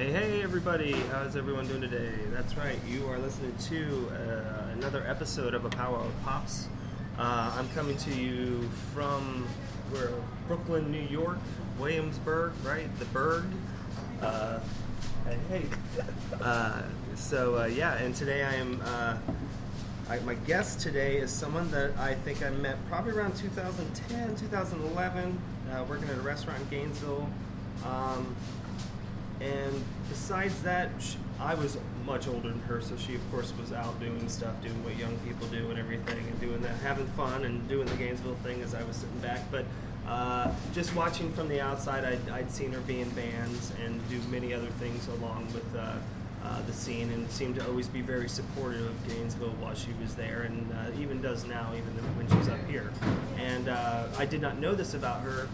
Hey, hey, everybody! How's everyone doing today? That's right, you are listening to uh, another episode of A Power of Pops. Uh, I'm coming to you from where Brooklyn, New York, Williamsburg, right? The Burg. Uh, hey. Uh, so uh, yeah, and today I am. Uh, I, my guest today is someone that I think I met probably around 2010, 2011, uh, working at a restaurant in Gainesville. Um, and besides that, sh I was much older than her, so she, of course, was out doing stuff, doing what young people do and everything, and doing that, having fun and doing the Gainesville thing as I was sitting back. But uh, just watching from the outside, I'd, I'd, seen her be in bands and do many other things along with uh, uh, the scene, and seemed to always be very supportive of Gainesville while she was there, and uh, even does now, even when she's up here. And uh, I did not know this about her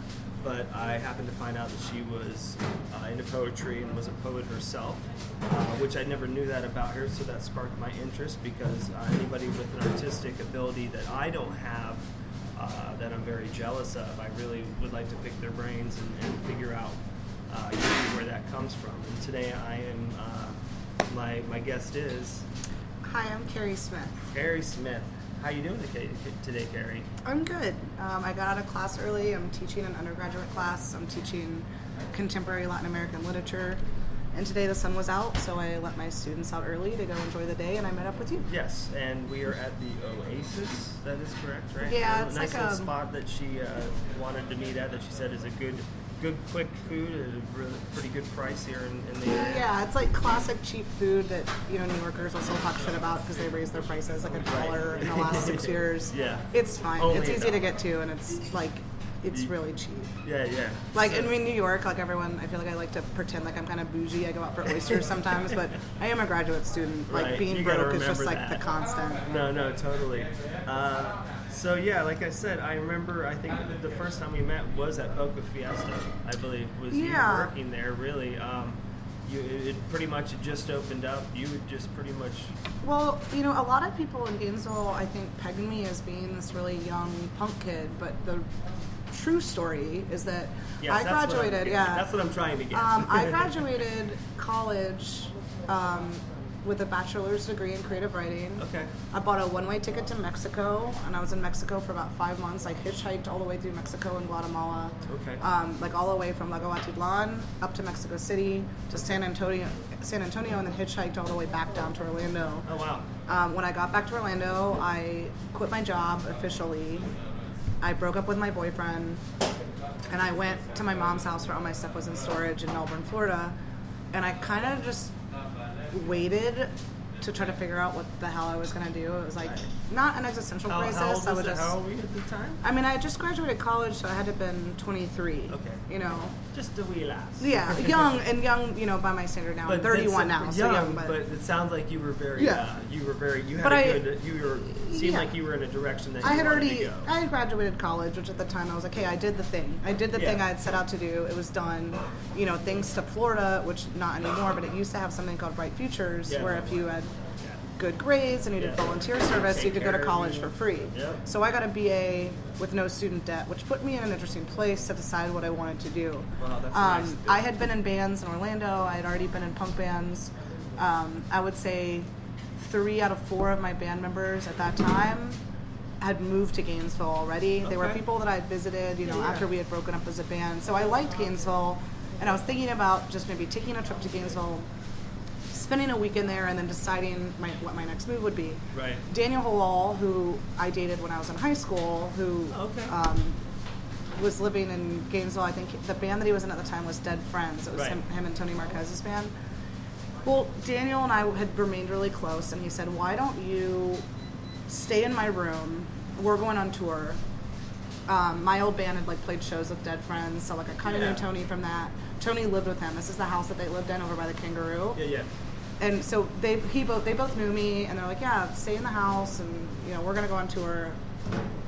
but I happened to find out that she was uh, into poetry and was a poet herself, uh, which I never knew that about her, so that sparked my interest because uh, anybody with an artistic ability that I don't have, uh, that I'm very jealous of, I really would like to pick their brains and, and figure out uh, where that comes from. And today I am, uh, my, my guest is. Hi, I'm Keri Smith. Keri Smith. How you doing today, Keri? I'm good. Um, I got out of class early. I'm teaching an undergraduate class. I'm teaching contemporary Latin American literature. And today the sun was out, so I let my students out early to go enjoy the day, and I met up with you. Yes, and we are at the Oasis. That is correct, right? Yeah, it's a nice like little a spot that she uh, wanted to meet at. That she said is a good good quick food at a really pretty good price here in, in the area. Yeah, it's like classic cheap food that you know New Yorkers will still talk shit about because they raised their prices like a dollar in the last six years. Yeah, it's fine. Only it's easy to get to, and it's like it's really cheap. Yeah, yeah. Like so. I mean, New York, like everyone, I feel like I like to pretend like I'm kind of bougie. I go out for oysters sometimes, but I am a graduate student. Like right. being you broke is just that. like the constant. No, no, totally. Uh, so yeah, like I said, I remember. I think the first time we met was at Boca Fiesta. I believe was yeah. you working there. Really, um, you it pretty much had just opened up. You would just pretty much. Well, you know, a lot of people in Gainesville, I think, pegged me as being this really young punk kid, but the true story is that yes, I graduated. yeah, that's what I'm trying to get. Um, I graduated college. Um, with a bachelor's degree in creative writing. Okay. I bought a one-way ticket to Mexico, and I was in Mexico for about five months. I hitchhiked all the way through Mexico and Guatemala. Okay. Um, like all the way from Lago Atitlan up to Mexico City to San Antonio, San Antonio, and then hitchhiked all the way back down to Orlando. Oh wow. Um, when I got back to Orlando, I quit my job officially. I broke up with my boyfriend, and I went to my mom's house where all my stuff was in storage in Melbourne, Florida. And I kind of just waited to try to figure out what the hell I was gonna do. It was like not an existential how, crisis. How old I was just. How old were you at the time? I mean, I just graduated college, so I had to have been 23. Okay. You know. Just a wee lass. Yeah, young and young. You know, by my standard now, I'm 31 now, young, so young. But, but, it sounds like you were very. Yeah. Uh, you were very. You had but a I, good. You were seemed yeah. like you were in a direction that I had already. I had graduated college, which at the time I was like, hey, I did the thing. I did the yeah. thing I had set out to do. It was done. You know, thanks to Florida, which not anymore, but it used to have something called Bright Futures, yeah. where if you had good grades and you did yeah. volunteer service, Take you could go to college for free. Yep. So I got a BA with no student debt, which put me in an interesting place to decide what I wanted to do. Wow, that's um, nice. I had been in bands in Orlando. I had already been in punk bands. Um, I would say three out of four of my band members at that time had moved to Gainesville already. Okay. They were people that I had visited, you know, yeah. after we had broken up as a band. So I liked Gainesville, and I was thinking about just maybe taking a trip to Gainesville spending a week in there and then deciding my, what my next move would be. Right. Daniel Halal, who I dated when I was in high school, who okay. um, was living in Gainesville. I think the band that he was in at the time was Dead Friends. It was right. him, him and Tony Marquez's band. Well, Daniel and I had remained really close, and he said, "Why don't you stay in my room? We're going on tour." Um, my old band had like played shows with Dead Friends, so like I kind of yeah. knew Tony from that. Tony lived with him. This is the house that they lived in over by the Kangaroo. Yeah, yeah and so they he both they both knew me and they're like yeah stay in the house and you know we're gonna go on tour.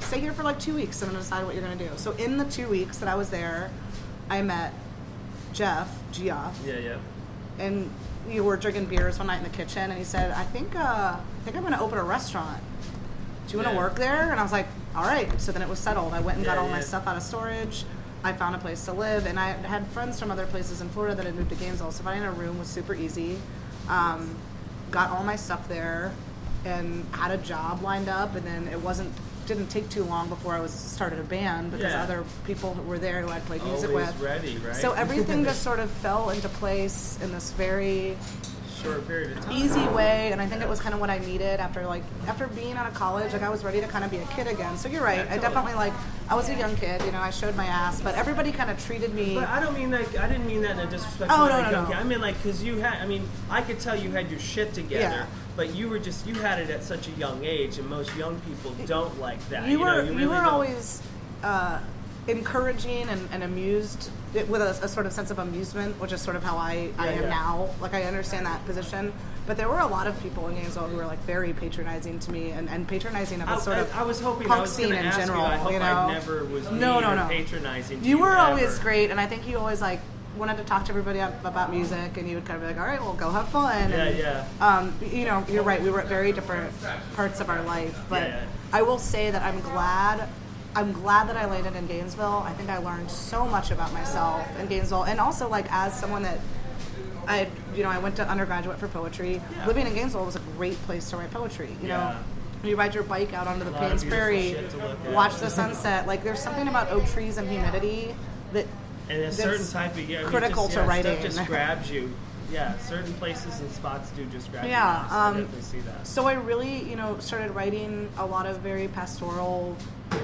Stay here for like two weeks and then decide what you're gonna do. So in the two weeks that i was there i met jeff geoff. Yeah yeah. And we were drinking beers one night in the kitchen and he said i think uh, i think i'm gonna open a restaurant. Do you want to yeah. work there? And i was like all right. So then it was settled. I went and yeah, got all yeah. my stuff out of storage. I found a place to live, and I had friends from other places in Florida that had moved to Gainesville, so finding a room was super easy. Um, got all my stuff there, and had a job lined up, and then it wasn't didn't take too long before I was started a band because Yeah. other people were there who I'd played music Always with. ready, right? So everything just sort of fell into place in this very short period of time. easy way and i think it was kind of what i needed after like after being out of college like i was ready to kind of be a kid again so you're right i definitely like i was a young kid you know i showed my ass but everybody kind of treated me But I don't mean that. I didn't mean that in a disrespectful Oh, way. no, like, no, okay, no. I mean like because you had. I mean, I could tell you had your shit together, Yeah. but you were just you had it at such a young age, and most young people don't like that. you know, were you you, really were don't. always uh, encouraging and, and amused with a, a sort of sense of amusement which is sort of how i, I Yeah, am yeah. now like i understand that position but there were a lot of people in Gainesville who were like very patronizing to me and, and patronizing of I, a sort I- of I was hoping I punk was scene in general you. I hope you know I never was no no no patronizing. To you were ever. always great and i think you always like wanted to talk to everybody about music and you would kind of be like all right well go have fun Yeah, and, yeah. um, you know you're right we were at very different parts of our life but Yeah, yeah. i will say that i'm glad i'm glad that i landed in gainesville i think i learned so much about myself in gainesville and also like as someone that I, you know, I went to undergraduate for poetry. Yeah. Living in Gainesville was a great place to write poetry. You Yeah. know, you ride your bike out onto the Paynes Prairie, shit to look at. watch the sunset. Like, there's something about oak trees and humidity that and a certain type of yeah, I mean, critical just, to yeah, writing. Stuff just grabs you. Yeah, certain places and spots do just grab Yeah, you. So I um, definitely see that. So I really, you know, started writing a lot of very pastoral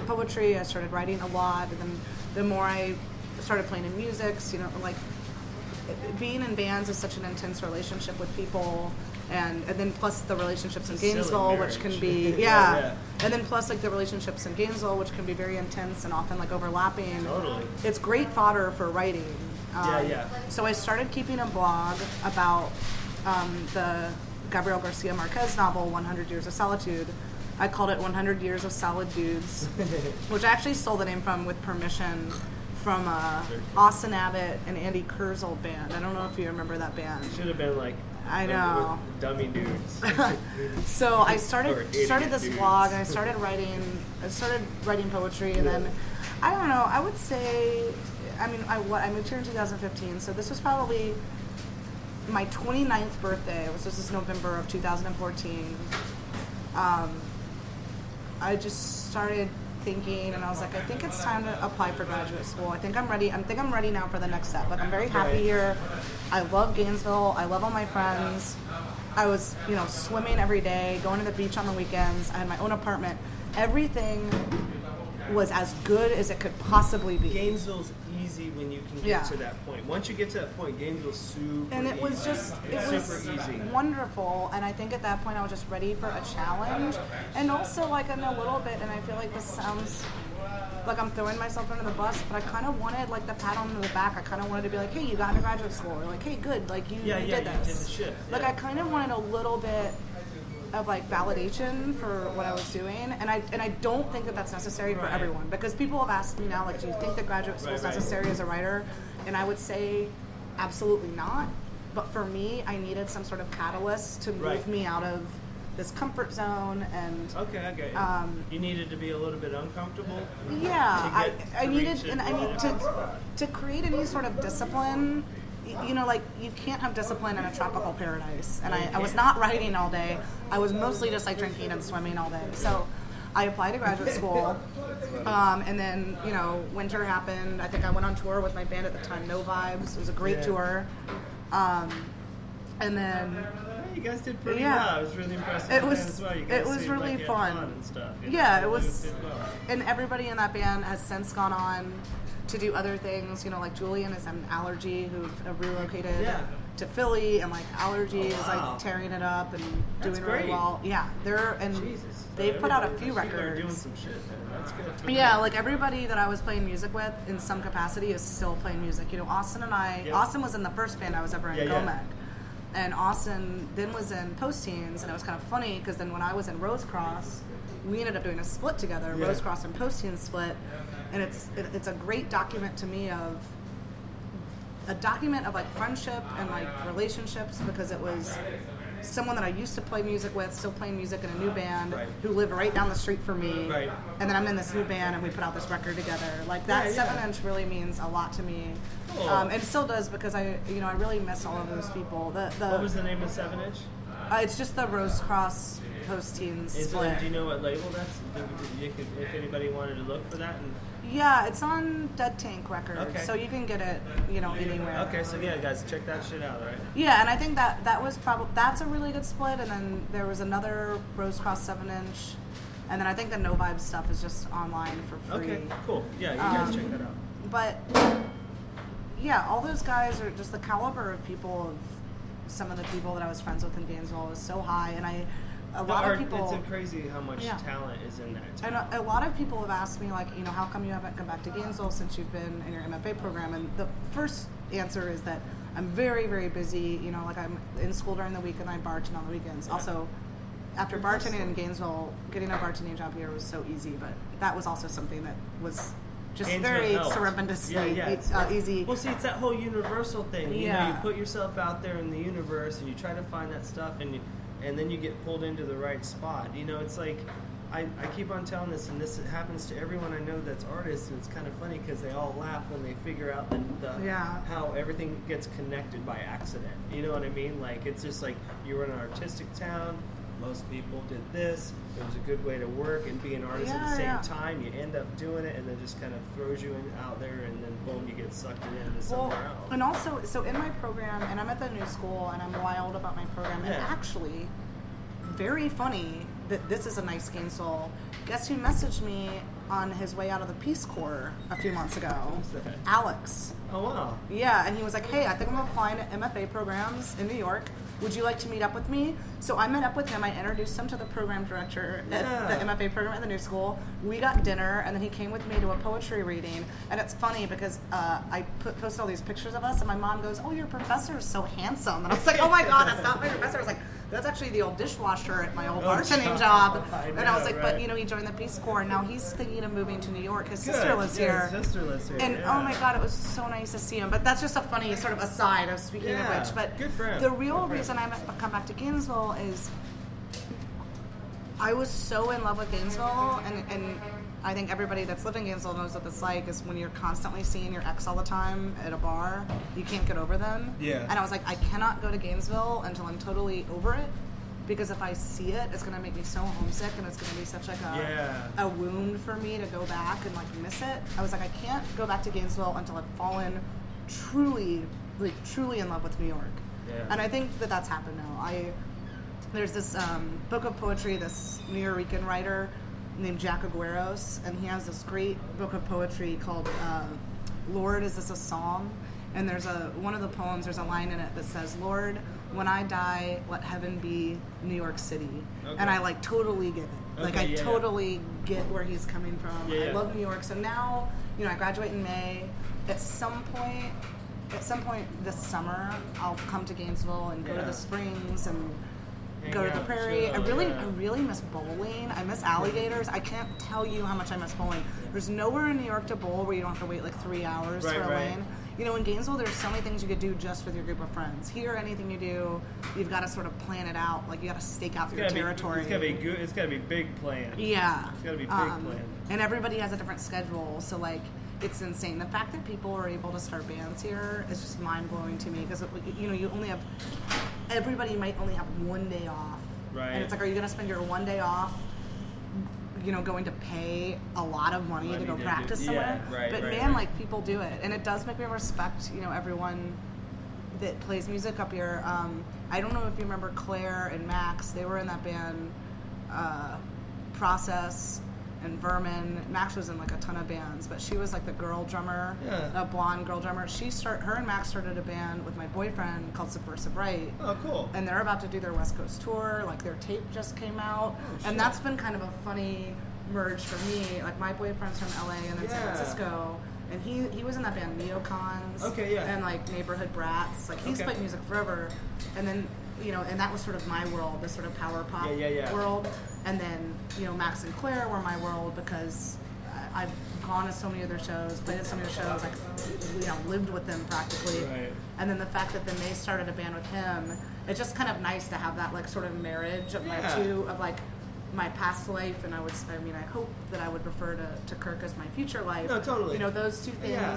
poetry. I started writing a lot, and then the more I started playing in musics, you know, like being in bands is such an intense relationship with people. And, and then plus the relationships in It's a silly Gainesville, which can be Yeah, yeah. yeah. and then plus like the relationships in Gainesville, which can be very intense and often like overlapping. Totally. It's great fodder for writing. Um, Yeah, yeah. So I started keeping a blog about um, the Gabriel Garcia Marquez novel, 100 Years of Solitude. I called it 100 Years of Solid Dudes, which I actually stole the name from with permission from uh, Austin Abbott and Andy old band. I don't know if you remember that band. Should have been like I know. dummy dudes. So I started started this dudes. blog and I started writing I started writing poetry and then I don't know I would say I mean I what I moved here in 2015 so this was probably my 29th birthday. Which was this November of 2014 um, I just started thinking and I was like I think it's time to apply for graduate school. I think I'm ready I think I'm ready now for the next step. Like I'm very happy here. I love Gainesville. I love all my friends. I was, you know, swimming every day, going to the beach on the weekends. I had my own apartment. Everything was as good as it could possibly be. Gainesville's easy when you can get Yeah. to that point. Once you get to that point, Gainesville's super and it was easy. just it It's was super easy. wonderful and i think at that point i was just ready for a challenge and also like in a little bit and i feel like this sounds like i'm throwing myself under the bus but i kind of wanted like the pat on the back i kind of wanted to be like hey you got into graduate school or like hey good like you, Yeah, you yeah, did you did like yeah. i kind of wanted a little bit of like validation for what I was doing, and I and I don't think that that's necessary for everyone because people have asked me now like, do you think that graduate school is necessary as a writer? And I would say, absolutely not. But for me, I needed some sort of catalyst to move me out of this comfort zone and Okay, okay. Um, you needed to be a little bit uncomfortable. yeah, I, get- I to needed and I need to to create any sort of discipline. You know, like you can't have discipline in a tropical paradise. And I, I was not writing all day. I was mostly just like drinking and swimming all day. So I applied to graduate school. Um, and then, you know, winter happened. I think I went on tour with my band at the time, No Vibes. It was a great Yeah. tour. Um, and then you guys did pretty Yeah. well. I was really impressed It was- as well. It was really like fun. and stuff. Yeah, know, it was- well. and everybody in that band has since gone on to do other things. You know, like Julian is an allergy who relocated Yeah. to Philly, and like allergy oh, is Wow. like tearing it up and That's doing really well. Yeah, they're and Jesus. they've put out a few are doing records. some shit. That's good. Yeah, like everybody that I was playing music with in some capacity is still playing music. You know, Austin and I, Yeah. Austin was in the first band I was ever in, Yeah, yeah. And Austin then was in Post Teens, and it was kind of funny because then when I was in Rose Cross, we ended up doing a split together. Yeah. Rose Cross and Post Teens split, and it's it, it's a great document to me of a document of like friendship and like relationships because it was someone that I used to play music with, still playing music in a new band, Right. who lived right down the street from me. Right. And then I'm in this new band, and we put out this record together. Like that Yeah, yeah. seven inch really means a lot to me, Cool. um, and still does because I, you know, I really miss all of those people. The the What was the name of Seven Inch? uh, it's just the Rose Cross post teens it, do you know what label that's? You if anybody wanted to look for that. And, Yeah, it's on Dead Tank Records, Okay. so you can get it, you know, anywhere. okay, so yeah, guys, check that shit out, right? Yeah, and I think that that was probably that's a really good split, and then there was another Rose Cross seven inch, and then I think the No Vibe stuff is just online for free. Okay, cool. Yeah, you guys Um, check that out. But yeah, all those guys are just the caliber of people of some of the people that I was friends with in Gainesville is so high, and I a lot of people. It's crazy how much Yeah. talent is in that. And a, a lot of people have asked me, like, you know, how come you haven't come back to Gainesville since you've been in your MFA program? And the first answer is that I'm very, very busy. You know, like I'm in school during the week and I bartend on the weekends. Also, after bartending in. Gainesville, getting a bartending job here was so easy. But that was also something that was just Gainesville very helped. surreptitiously Yeah, yeah, it's- uh, easy. Well, see, it's that whole universal thing. You know, you put yourself out there in the universe, and you try to find that stuff, and you, and then you get pulled into the right spot. You know, it's like I, I keep on telling this, and this happens to everyone I know that's artists, and it's kind of funny because they all laugh when they figure out the, the Yeah. how everything gets connected by accident. You know what I mean? Like it's just like you were in an artistic town. Most people did this. It was a good way to work and be an artist at the same yeah. time. You end up doing it, and then just kind of throws you in, out there, and then boom, you get sucked into somewhere Well, else. and also, so in my program, and I'm at the new school, and I'm wild about my program. And actually, very funny that this is a nice Gainesville. Guess who messaged me on his way out of the Peace Corps a few months ago? Alex. oh wow! Yeah, and he was like, "Hey, I think I'm applying to MFA programs in New York. Would you like to meet up with me?" So I met up with him. I introduced him to the program director Yeah. at the MFA program at the new school. We got dinner, and then he came with me to a poetry reading. And it's funny because uh, I put, posted all these pictures of us, and my mom goes, "Oh, your professor is so handsome." And I was like, "Oh my god, that's not my professor." I was like, "That's actually the old dishwasher at my old Oh, bartending job." I and I was like, right. "But you know, he joined the Peace Corps, and now he's thinking of moving to New York. His Good. sister lives Yeah, here." his sister lives here. And yeah. oh my god, it was so nice to see him. But that's just a funny sort of aside of speaking Yeah, of which. But good for him. the real Good reason I come back to Gainesville is I was so in love with Gainesville, and, and I think everybody that's lived in Gainesville knows what it's like. Is when you're constantly seeing your ex all the time at a bar, you can't get over them. Yeah. And I was like, I cannot go to Gainesville until I'm totally over it. Because if I see it, it's gonna make me so homesick, and it's gonna be such like a Yeah. a wound for me to go back and like miss it. I was like, I can't go back to Gainesville until I've fallen truly, like truly in love with New York. Yeah. And I think that that's happened now. I there's this um, book of poetry, this Nuyorican writer named Jack Agueros, and he has this great book of poetry called uh, "Lord, Is This a Psalm?" And there's a one of the poems. There's a line in it that says, "Lord, when I die, let heaven be New York City." Okay. And I like totally get it. like I yeah, yeah. totally get where he's coming from. Yeah, I yeah. love New York. So now, you know, I graduate in May. At some point, at some point this summer, I'll come to Gainesville and go to the Springs and go to the prairie. I really. I really miss bowling. I miss alligators. I can't tell you how much I miss bowling. There's nowhere in New York to bowl where you don't have to wait like three hours Right, for a right. lane. You know, in Gainesville, there's so many things you could do just with your group of friends. Here, anything you do, you've got to sort of plan it out. Like you got to stake out It's your territory. Be, it's gotta be good. It's gotta be big plan. Yeah. It's gotta be big Um, plan. And everybody has a different schedule, so like it's insane. The fact that people are able to start bands here is just mind blowing to me because you know you only have everybody might only have one day off, Right. And it's like, are you going to spend your one day off? You know, going to pay a lot of money, Money to go to do- practice yeah, somewhere. right, but right, man, right. like people do it, and it does make me respect. You know, everyone that plays music up here. Um, I don't know if you remember Claire and Max. They were in that band, uh, Process and Vermin. Max was in like a ton of bands, but she was like the girl drummer, Yeah. a blonde girl drummer. She start her and Max started a band with my boyfriend called Subversive Right. Oh, cool. And they're about to do their West Coast tour. Like their tape just came out, Oh, and that's been kind of a funny merge for me. Like my boyfriend's from LA and then San Francisco, and he he was in that band Neocons. Okay, yeah. And like Neighborhood Brats. Like he's Okay. played music forever, and then you know, and that was sort of my world, this sort of power pop Yeah, yeah, yeah. world. And then you know, Max and Claire were my world because I've gone to so many of their shows, played at so many of their shows, like you know, lived with them practically. Right. and then the fact that then they started a band with him, it's just kind of nice to have that like sort of marriage of Yeah. my two of like my past life, and I would, I mean, I hope that I would refer to, to Kirk as my future life. No, totally. You know, those two things Yeah.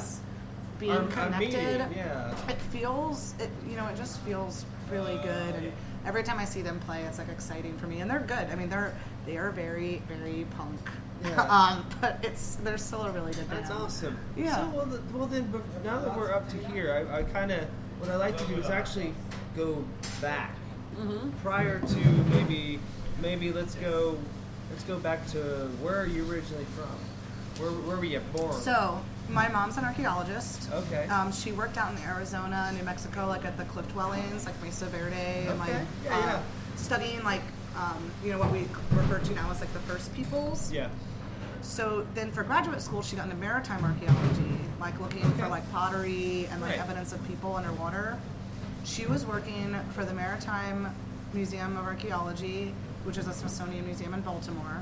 being connected. yeah. It feels, it you know, it just feels really good, and every time I see them play, it's like exciting for me, and they're good. I mean, they're they are very very punk. Yeah. um, but it's they're still a really good band. That's awesome. Yeah. So well, the, well then, now that we're up to here, I, I kind of what I like to do is actually go back Mm-hmm. prior to maybe maybe let's go let's go back to where are you originally from? Where where were you born? So my mom's an archaeologist. Okay. Um, she worked out in Arizona, New Mexico, like at the cliff dwellings, like Mesa Verde, and like Okay. Yeah, uh, studying like um, you know what we refer to now as like the first peoples. yeah. So then for graduate school, she got into maritime archaeology, like looking for like pottery and like Right. evidence of people underwater. She was working for the Maritime Museum of Archaeology, which is a Smithsonian museum in Baltimore,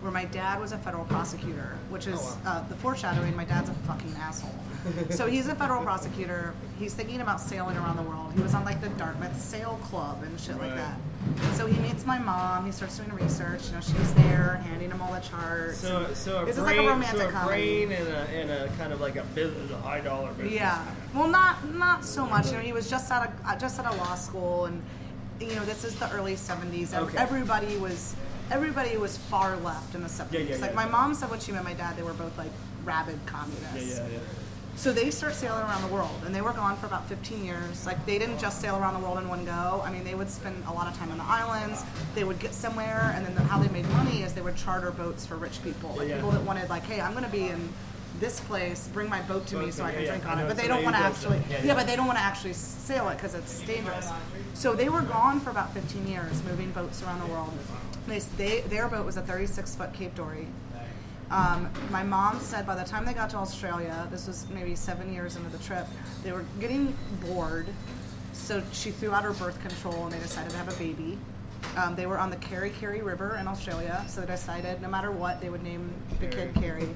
where my dad was a federal prosecutor, which is Oh, wow. uh, the foreshadowing. My dad's a fucking asshole. so he's a federal prosecutor. He's thinking about sailing around the world. He was on like the Dartmouth Sail Club and shit like that. So he meets my mom. He starts doing research. You know, she's there handing him all the charts. So so a This is brain, like a romantic so a comedy. brain and a, and a kind of like a business, a high dollar business. Yeah. Well, not not so much. You know, he was just out of uh, just out of law school, and you know, this is the early '70s. Ev- Okay. Everybody was everybody was far left in the '70s. Yeah, yeah, like yeah. my mom said when she met my dad, they were both like rabid communists. Yeah, yeah, yeah. So they start sailing around the world, and they were gone for about 15 years. Like they didn't just sail around the world in one go. I mean, they would spend a lot of time on the islands. They would get somewhere, and then the, how they made money is they would charter boats for rich people, like Yeah, yeah. people that wanted, like, hey, I'm going to be in this place. Bring my boat to me so I can yeah, drink on it. But they don't want to who does that. actually, yeah. but they don't want to actually sail it because it's dangerous. So they were gone for about 15 years, moving boats around the world. They, they their boat was a 36 foot Cape Dory. Um, my mom said by the time they got to Australia, this was maybe seven years into the trip, they were getting bored. So she threw out her birth control and they decided to have a baby. Um, they were on the Keri Keri River in Australia, so they decided no matter what, they would name the kid Keri.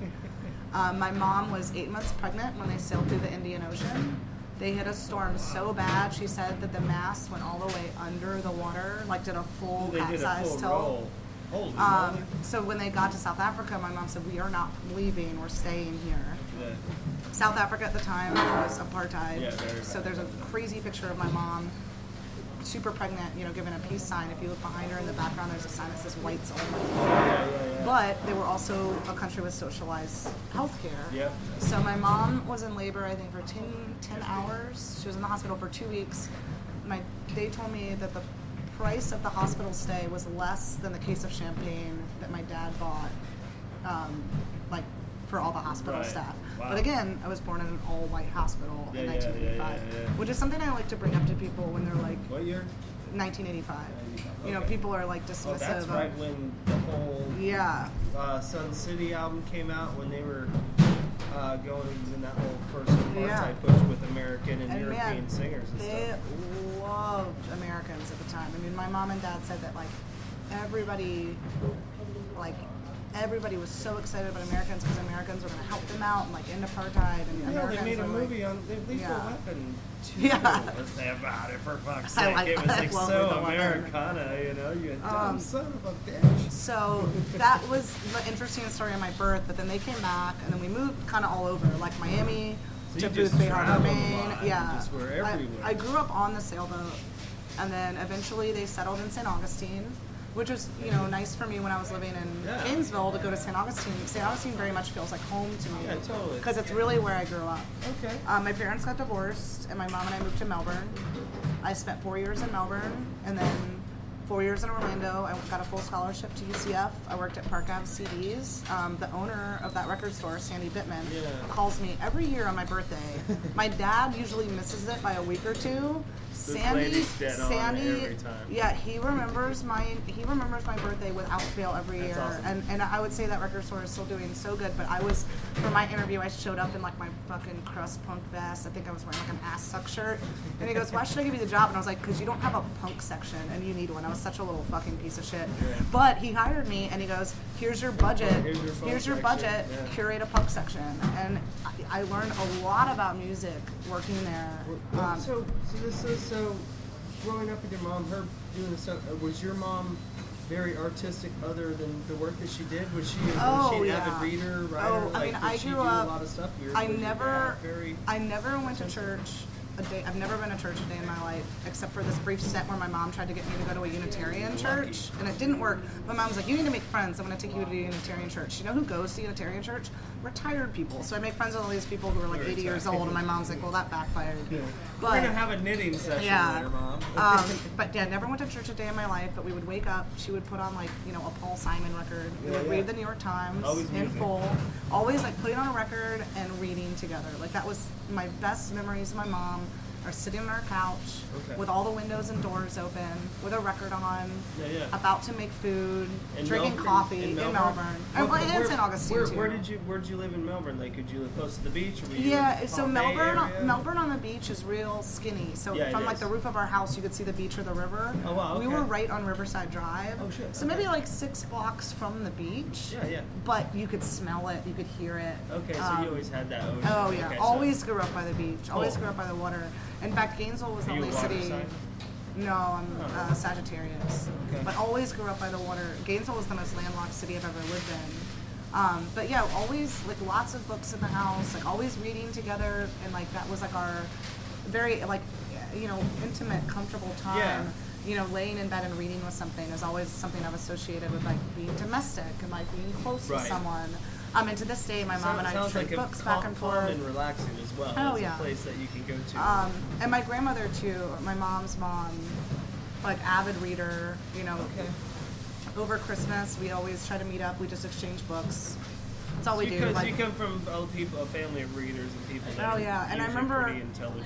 Um, my mom was eight months pregnant when they sailed through the Indian Ocean. They hit a storm so bad, she said that the mast went all the way under the water, like did a full They did a capsize full tilt. roll. Holy Um, so when they got to South Africa, my mom said, "We are not leaving. We're staying here." Yeah. South Africa at the time was apartheid. Yeah, so there's a crazy picture of my mom, super pregnant, you know, giving a peace sign. If you look behind her in the background, there's a sign that says "Whites Only." But they were also a country with socialized healthcare. Yep. So my mom was in labor, I think, for 10, 10 hours. She was in the hospital for two weeks. My they told me that the price of the hospital stay was less than the case of champagne that my dad bought, um, like for all the hospital Right. staff. Wow. But again, I was born in an all-white hospital Yeah, in yeah, 1985, yeah, which is something I like to bring up to people when they're like What year? 1985. You know, people are like dismissive. Oh, that's of, right when the whole Yeah. uh, Sun City album came out when they were uh, going in that whole first apartheid push with American and, And European man, singers and they stuff. loved Americans at the time. I mean, my mom and dad said that like everybody, like everybody was so excited about Americans because Americans were going to help them out and like end apartheid and Yeah, they made a were, like- movie on the Lethal Yeah. Weapon. Too. Yeah. Say about it for fuck's I sake. like- it was like so Weapon. Americana, you know. You dumb Um, son of a bitch. So that was the interesting story of my birth. But then they came back, and then we moved kind of all over, like Miami So to you just Boothbay Harbor, Maine. Yeah, I- I, grew up on the sailboat, and then eventually they settled in St. Augustine, which was you know nice for me when I was living in Yeah. Gainesville to go to St. Augustine. St. Augustine very much feels like home to me. Yeah, totally. Because it's really where I grew up. Okay. Um, my parents got divorced, and my mom and I moved to Melbourne. I spent four years in Melbourne, and then four years in Orlando. I got a full scholarship to UCF. I worked at Park Ave CDs. Um, the owner of that record store, Sandy Bittman, Yeah. calls me every year on my birthday. my dad usually misses it by a week or two, Sandy, lady's dead on Sandy, yeah, he remembers my he remembers my birthday without fail every That's year, awesome. and and I would say that record store is still doing so good. But I was for my interview, I showed up in like my fucking crust punk vest. I think I was wearing like an Assück shirt, and he goes, "Why should I give you the job?" And I was like, "Cause you don't have a punk section, and you need one." I was such a little fucking piece of shit. But he hired me, and he goes, "Here's your budget. Here's your Here's your budget. Yeah. Curate a punk section." And I, I learned a lot about music working there. Um, so, so this is so. Growing up with your mom, her doing this stuff. uh, Was your mom very artistic, other than the work that she did? Was she? Oh, was she an yeah. avid reader, writer? Oh, I like, mean, did I she grew do up- a lot of stuff. Your, I never, very. I never went to church a day. I've never been to church a day in my life, except for this brief set where my mom tried to get me to go to a Unitarian church, and it didn't work. My mom was like, "You need to make friends. I'm going to take you to a Unitarian church." You know who goes to Unitarian church? Retired people. So I make friends with all these people who are like 80 years old, and my mom's like, "Well, that backfired." We're But gonna have a knitting session yeah. later, mom. um, but yeah, never went to church a day in my life. But we would wake up. She would put on like you know a Paul Simon record. We Yeah, would yeah. read the New York Times Always in music. full. Always like putting on a record and reading together. Like that was my best memories of my mom. Are sitting on our couch Okay. with all the windows and doors open, with a record on, Yeah, yeah. about to make food, In drinking Melbourne- coffee in Melbourne, and, What- and where- St. Augustine where. Where did you Where did you live in Melbourne? Like, could you live close to the beach? Or were you Yeah, in so Melbourne, area? Melbourne on the beach is real skinny. So Yeah, from like is. the roof of our house, you could see the beach or the river. Oh, wow, Okay. We were right on Riverside Drive. Oh, shit, So okay. maybe like six blocks from the beach. Yeah, yeah. But you could smell it, you could hear it. Okay, so Um, you always had that ocean. Oh yeah, Okay, so- always grew up by the beach. Always Cool. grew up by the water. In fact, Gainesville was the Are you only city. sign? No, I'm Oh. uh, Sagittarius. Okay. But always grew up by the water. Gainesville was the most landlocked city I've ever lived in. Um, but yeah, always like lots of books in the house, like always reading together, and like that was like our very like you know intimate, comfortable time. Yeah. You know, laying in bed and reading with something is always something I've associated with like being domestic and like being close Right. with someone. Um, and to this day, my mom and I trade like books back and forth. and relaxing as well. Oh, it's yeah. a place that you can go to. Um, and my grandmother too. My mom's mom, like avid reader. You know, okay. over Christmas we always try to meet up. We just exchange books. That's all we do. Because like- you come from a, people, a family of readers and people that Oh yeah, and I remember.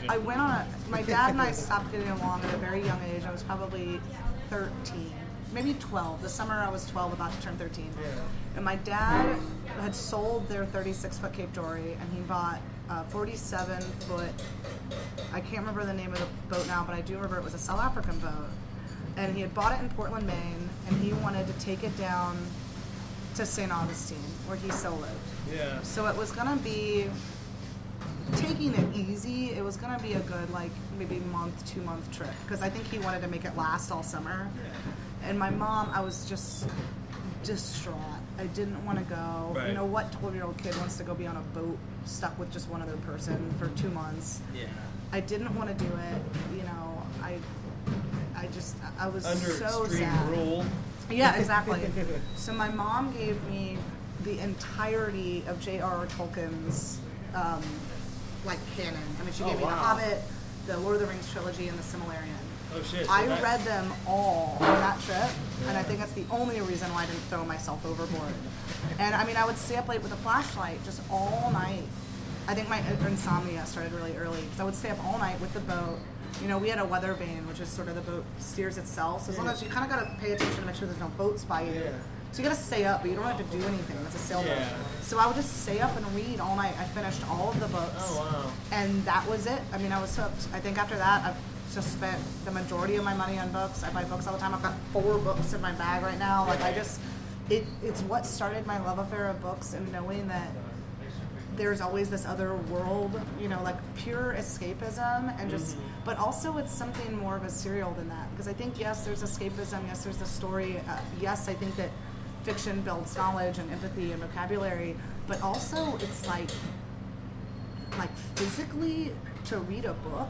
I went on a. My dad and I stopped getting along at a very young age. I was probably thirteen, maybe twelve. The summer I was twelve, about to turn thirteen. Yeah. And my dad had sold their 36 foot Cape Dory, and he bought a 47 foot. I can't remember the name of the boat now, but I do remember it was a South African boat. And he had bought it in Portland, Maine, and he wanted to take it down to St. Augustine, where he still lived. Yeah. So it was gonna be taking it easy. It was gonna be a good like maybe month, two month trip because I think he wanted to make it last all summer. And my mom, I was just distraught. I didn't want to go. Right. You know what twelve year old kid wants to go be on a boat stuck with just one other person for two months? Yeah. I didn't want to do it. You know, I I just I was Under so extreme sad. rule. Yeah, exactly. so my mom gave me the entirety of J.R.R. Tolkien's um, like canon. I mean, she Oh, gave me wow. The Hobbit, the Lord of the Rings trilogy, and the Silmarillion. Oh shit. so I that- read them all on that trip, and I think that's the only reason why I didn't throw myself overboard. And I mean, I would stay up late with a flashlight just all night. I think my insomnia started really early because I would stay up all night with the boat. You know, we had a weather vane, which is sort of the boat steers itself. So as long as you kind of got to pay attention to make sure there's no boats by you. Yeah. So you got to stay up, but you don't have to do anything. It's a sailboat. Yeah. So I would just stay up and read all night. I finished all of the books Oh wow. and that was it. I mean, I was hooked. I think after that, I've just spent the majority of my money on books. I buy books all the time. I've got four books in my bag right now. Like I just, it, it's what started my love affair of books and knowing that there's always this other world, you know, like pure escapism and just, mm-hmm. but also it's something more of a serial than that. Because I think, yes, there's escapism, yes, there's the story, uh, yes, I think that fiction builds knowledge and empathy and vocabulary, but also it's like, like physically to read a book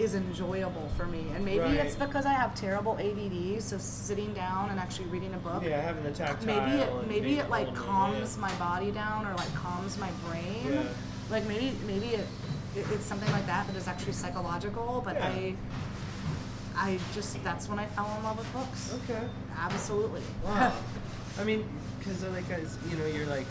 is enjoyable for me. And maybe Right. it's because I have terrible ADD, so sitting down and actually reading a book Yeah, having the tactile. maybe it maybe it like calms my body down or like calms my brain Yeah. like maybe maybe it, it it's something like that that is actually psychological but Yeah. i i just that's when i fell in love with books Okay. absolutely Wow. I mean, because like as you know, you're like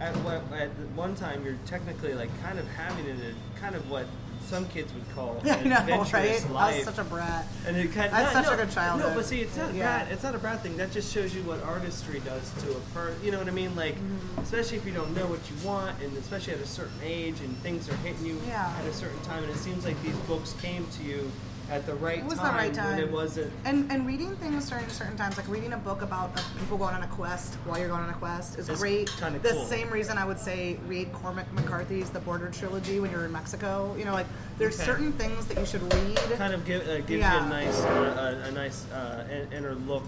at what at one time you're technically like kind of having it a kind of what some kids would call I know, adventurous right? I was such a brat. and it kind That's no, such a good childhood. No, but see, it's not Yeah. bad. It's not a bad thing. That just shows you what artistry does to a person. You know what I mean? Like, Mm-hmm. especially if you don't know what you want, and especially at a certain age, and things are hitting you Yeah. at a certain time, and it seems like these books came to you at the right It was the time, right when it wasn't. And and reading things during certain times, like reading a book about people going on a quest while you're going on a quest, is It's great. kinda the cool. same reason I would say read Cormac McCarthy's The Border Trilogy when you're in Mexico. You know, like there's Okay. certain things that you should read. Kind of give, uh, gives you a nice, uh, a, a nice uh, inner look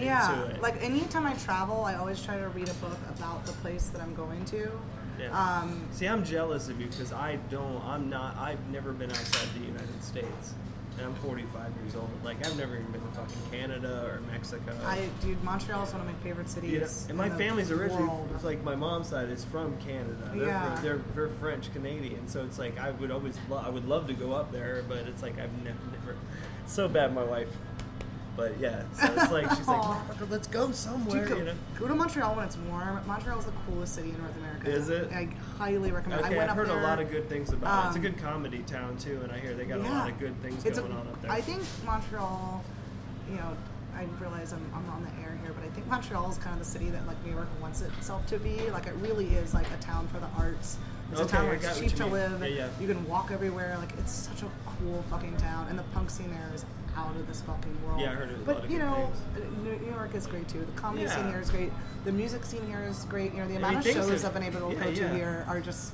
yeah, like anytime I travel, I always try to read a book about the place that I'm going to. Yeah. Um, See, I'm jealous of you because I don't. I'm not. I've never been outside the United States, and I'm 45 years old. Like I've never even been to fucking Canada or Mexico. I dude, Montreal is one of my favorite cities. Know, and my family's originally world. it's like my mom's side is from Canada. They're, Yeah. they're they're French Canadian, so it's like I would always lo- I would love to go up there, but it's like I've never never. So bad, my wife. But yeah, so it's like she's like, "Motherfucker, let's go somewhere, Dude, go, you know. go to Montreal when it's warm. Montreal is the coolest city in North America. Is it? I highly recommend. I Okay, went I've up heard there, a lot of good things about it. It's a um, good comedy town too, and I hear they got a lot of good things It's a- going on up there. I think Montreal, you know, I realize I'm, I'm on the air here, but I think Montreal is kind of the city that like New York wants itself to be. Like it really is like a town for the arts. It's Okay, a town I where got it's cheap to live. Yeah, yeah. You can walk everywhere. Like it's such a cool fucking town, and the punk scene there is out of this fucking world. Yeah, I heard it was a But you know, things. New York is great too. The comedy scene here is great. The music scene here is great. You know, the I amount mean, of shows I've been able to yeah, go yeah. to here are just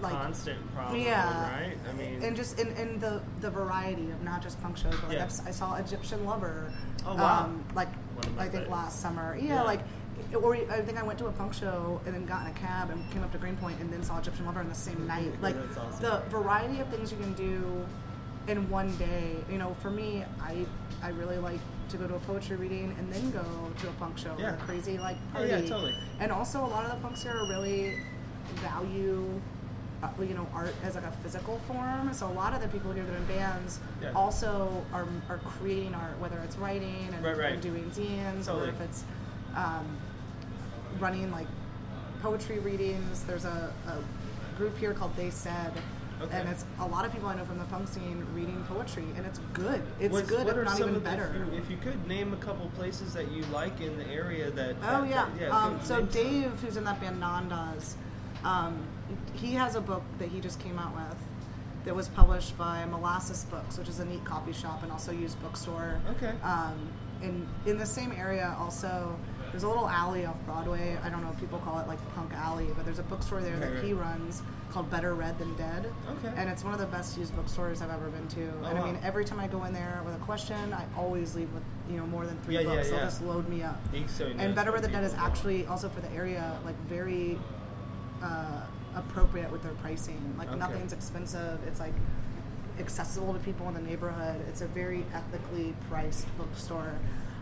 like constant problem, yeah, right? I mean, and just in, in the the variety of not just punk shows, but like Yeah. I saw Egyptian Lover, Oh, wow. um, like One of my I think favorites. last summer, yeah, Yeah. like. Or I think I went to a punk show and then got in a cab and came up to Greenpoint and then saw Egyptian Lover on the same night. Like awesome. the variety of things you can do in one day. You know, for me, I I really like to go to a poetry reading and then go to a punk show, Yeah. a crazy like Oh, party. yeah, totally. And also, a lot of the punks here really value, uh, you know, art as like a physical form. So a lot of the people here that are in bands Yeah. also are, are creating art, whether it's writing and, Right, right. and doing zines, or if it's um, running like poetry readings. There's a, a group here called They Said. Okay. And it's a lot of people I know from the punk scene reading poetry, and it's good. It's What's- good, what if not some even of the- better. if, you, could name a couple places that you like in the area that. Oh that- yeah. that- um, so. Dave, who's in that band Nandas, um, he has a book that he just came out with that was published by Molasses Books, which is a neat copy shop and also used bookstore. Okay. Um, and in the same area, also, there's a little alley off Broadway. I don't know if people call it like Punk Alley, but there's a bookstore there that right. he runs called Better Read Than Dead. Okay. And it's one of the best used bookstores I've ever been to. Oh, and I mean, wow. every time I go in there with a question, I always leave with you know more than three Yeah, yeah, books. They'll yeah. just load me up. So And Better Read Than Dead is actually also for the area like very uh, appropriate with their pricing. Like Okay. nothing's expensive. It's like accessible to people in the neighborhood. It's a very ethically priced bookstore.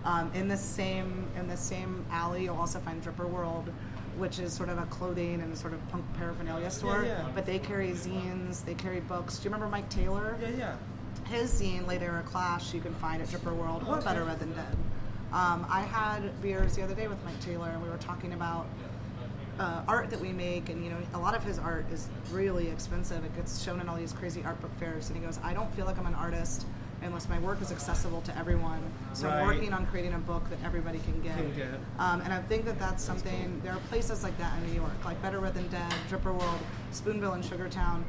Um, in the same in the same alley, you'll also find Dripper World, which is sort of a clothing and sort of punk paraphernalia store. yeah. But they carry zines, they carry books. Do you remember Mike Taylor? Yeah, yeah. his zine Late Era Clash you can find at Dripper World or Okay. Better Read Than Dead. Um, I had beers the other day with Mike Taylor and we were talking about uh, art that we make and you know a lot of his art is really expensive. It gets shown in all these crazy art book fairs and he goes, I don't feel like I'm an artist unless my work is accessible to everyone. So I'm working on creating a book that everybody can get. Can get. Um, and I think that that's something. There are places like that in New York, like Better Read Than Dead, Dripper World, Spoonville, and Sugartown.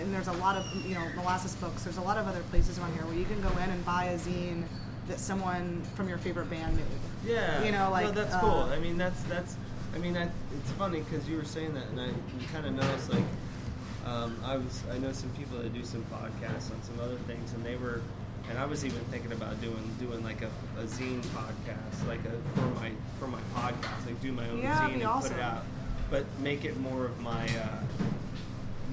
And there's a lot of you know molasses books. There's a lot of other places around here where you can go in and buy a zine that someone from your favorite band made. Yeah, You know, like, no, that's uh, cool. I mean, that's that's. I mean, I, it's funny because you were saying that, and I kind of noticed like, um, I was I know some people that do some podcasts on some other things, and they were, and I was even thinking about doing doing like a, a zine podcast, like a for my for my podcast, like do my own Yeah, zine and be put it out, but make it more of my. Uh,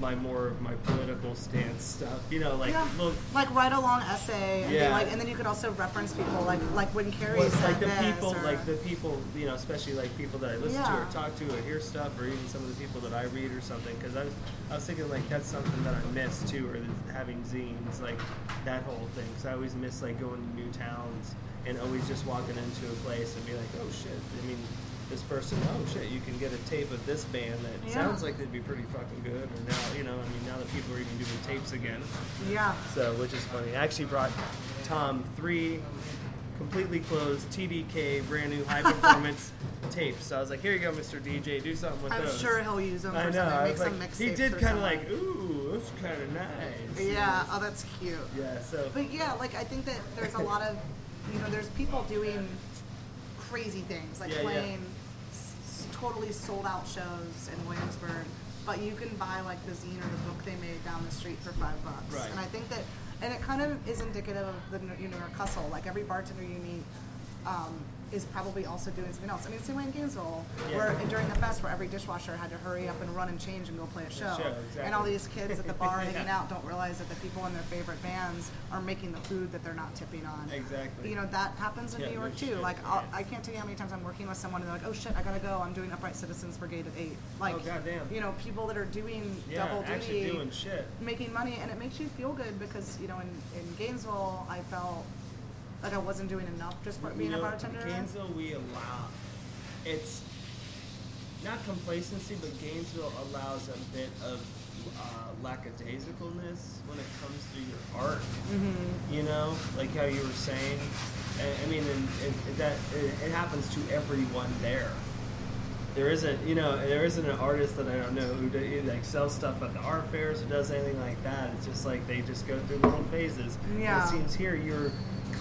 my more of my political stance stuff, you know, like yeah, look, like write a long essay, and, Yeah. like, and then you could also reference people, like like when Keri Well, said like the people, or- like the people, you know, especially like people that I listen to or talk to or hear stuff, or even some of the people that I read or something. Because I was, I was thinking like that's something that I miss too, or having zines, like that whole thing. So I always miss like going to new towns and always just walking into a place and be like, oh shit. I mean, this person, oh shit, you can get a tape of this band that Yeah. sounds like they'd be pretty fucking good. Or now, you know, I mean, now that people are even doing tapes again, Yeah. so which is funny. I actually brought Tom three completely closed TDK brand new high performance tapes. So I was like, here you go, Mr. DJ, do something with those. I'm sure he'll use them for I know. I was like, he did kind of like, ooh, that's kind of nice. Yeah. Oh, that's cute. Yeah. So. But yeah, like I think that there's a lot of, you know, there's people doing crazy things, like Yeah, yeah. playing s- totally sold out shows in Williamsburg, but you can buy like the zine or the book they made down the street for five bucks. Right. And I think that, and it kind of is indicative of the New York hustle. Like every bartender you meet. Um, is probably also doing something else. I mean, same way in Gainesville, Yeah. where during the fest, where every dishwasher had to hurry up and run and change and go play a show, show, and all these kids at the bar Yeah. hanging out don't realize that the people in their favorite bands are making the food that they're not tipping on. Exactly. You know that happens in Yeah, New York too. shit, Like I'll. I can't tell you how many times I'm working with someone and they're like, "Oh shit, I gotta go. I'm doing Upright Citizens Brigade at 8. Like, Oh, goddamn. you know, people that are doing yeah, double actually duty, doing shit. making money, and it makes you feel good because you know, in, in Gainesville, I felt like I wasn't doing enough just for being you a know, bartender. Gainesville, we allow it's not complacency, but Gainesville allows a bit of uh, lackadaisicalness when it comes to your art. Mm-hmm. You know, like how you were saying. I, I mean, and it, that it, it happens to everyone there. There isn't, you know, there isn't an artist that I don't know who do, like sells stuff at the art fairs or does anything like that. It's just like they just go through little phases. And Yeah. it seems here you're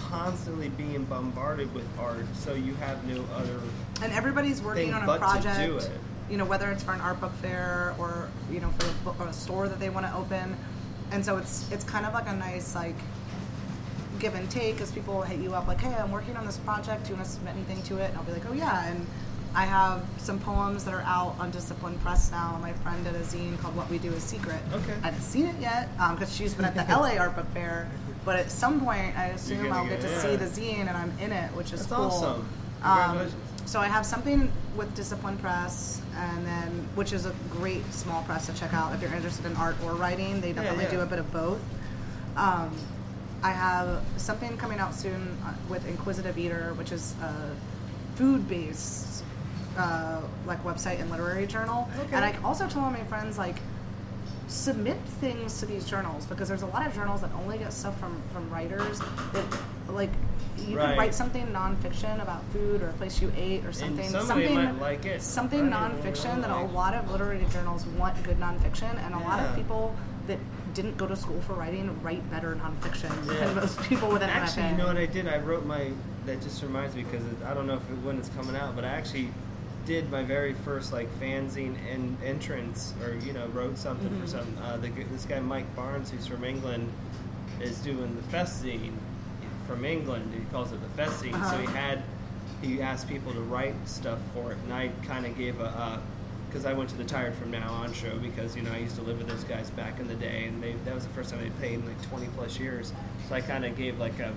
constantly being bombarded with art, so you have no other. and everybody's working on a but to project. do it. You know, whether it's for an art book fair or you know for a, book, or a store that they want to open, and so it's it's kind of like a nice like give and take because people hit you up like, hey, I'm working on this project. Do you want to submit anything to it? And I'll be like, oh yeah. And I have some poems that are out on Discipline Press now. My friend did a zine called What We Do Is Secret. Okay. I haven't seen it yet um, because she's been at the LA Art Book Fair. But at some point, I assume I'll get- get to yeah. see the zine and I'm in it, which is That's cool. awesome. Um, so I have something with Discipline Press, and then which is a great small press to check out if you're interested in art or writing. They definitely yeah. do a bit of both. Um, I have something coming out soon uh, with Inquisitive Eater, which is a food-based uh, like website and literary journal. Okay. And I also tell all my friends like submit things to these journals because there's a lot of journals that only get stuff from from writers that like you Right. can write something nonfiction about food or a place you ate or something something might like it. something nonfiction that a lot of literary journals want good nonfiction and a lot of people that didn't go to school for writing write better nonfiction Yeah. than most people with an Actually, MFA. you know what I did? I wrote my. That just reminds me because I don't know if it, when it's coming out, but I actually did my very first like fanzine and entrance, or you know, wrote something Mm-hmm. for some. Uh, the, this guy Mike Barnes, who's from England, is doing the festzine from England. He calls it the festzine. So Uh-huh. he had he asked people to write stuff for it, and I kind of gave a. Uh, because I went to the Tired From Now On show because you know I used to live with those guys back in the day, and they, that was the first time they paid in like 20 plus years. So I kind of gave like a,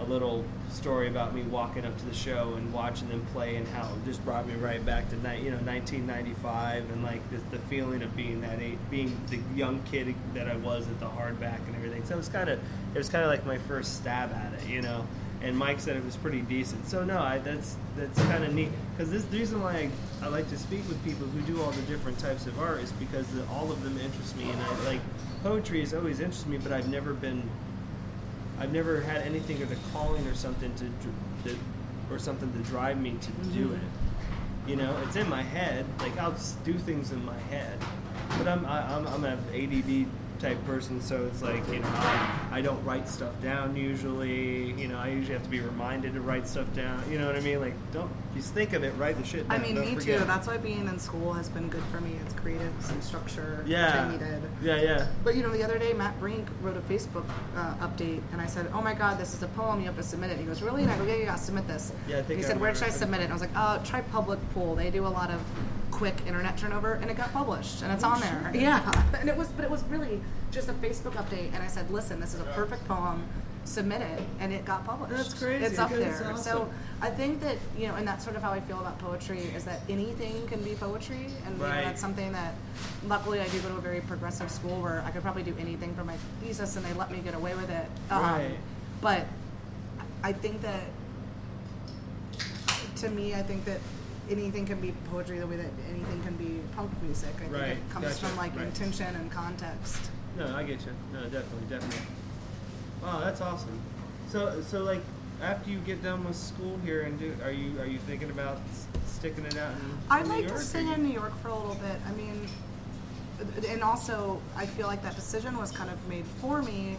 a little story about me walking up to the show and watching them play, and how it just brought me right back to ni- you know 1995 and like the, the feeling of being that age, being the young kid that I was at the hardback and everything. So it was kind of it was kind of like my first stab at it, you know and Mike said it was pretty decent. So no, I, that's that's kind of neat because this the reason why I, I like to speak with people who do all the different types of art is because the, all of them interest me, and I like poetry has always interested me, but I've never been, I've never had anything or the calling or something to, or something to drive me to do mm-hmm. it. You know, it's in my head. Like I'll do things in my head, but I'm I, I'm I'm an ADD type person, so it's like you know I, I don't write stuff down usually. You know, I usually have to be reminded to write stuff down. You know what I mean? Like don't just think of it, write the shit down. I mean, don't me forget. too. That's why being in school has been good for me. It's created some structure, yeah, which I needed. yeah, yeah. But you know, the other day Matt Brink wrote a Facebook uh, update, and I said, "Oh my God, this is a poem. You have to submit it." He goes, "Really?" And I go, "Yeah, you got to submit this." Yeah, I think he I said, "Where should I it. submit it?" And I was like, "Uh, try Public Pool. They do a lot of quick internet turnover, and it got published, and it's Oh, on there." shit. Yeah, and it was, but it was really just a Facebook update, and I said, "Listen, this is a perfect poem. Submit it," and it got published. That's crazy, It's up there. it's So. I think that you know, and that's sort of how I feel about poetry is that anything can be poetry, and you know, that's something that luckily I do go to a very progressive school where I could probably do anything for my thesis, and they let me get away with it. Um, Right. But I think that to me, I think that anything can be poetry the way that anything can be punk music. I think Right, it comes gotcha, from like right. intention and context. No, I get you. No, definitely, definitely. Wow, that's awesome. So, so like after you get done with school here, and do, are you are you thinking about sticking it out in, I'd like York? to stay in New York for a little bit. I mean, and also I feel like that decision was kind of made for me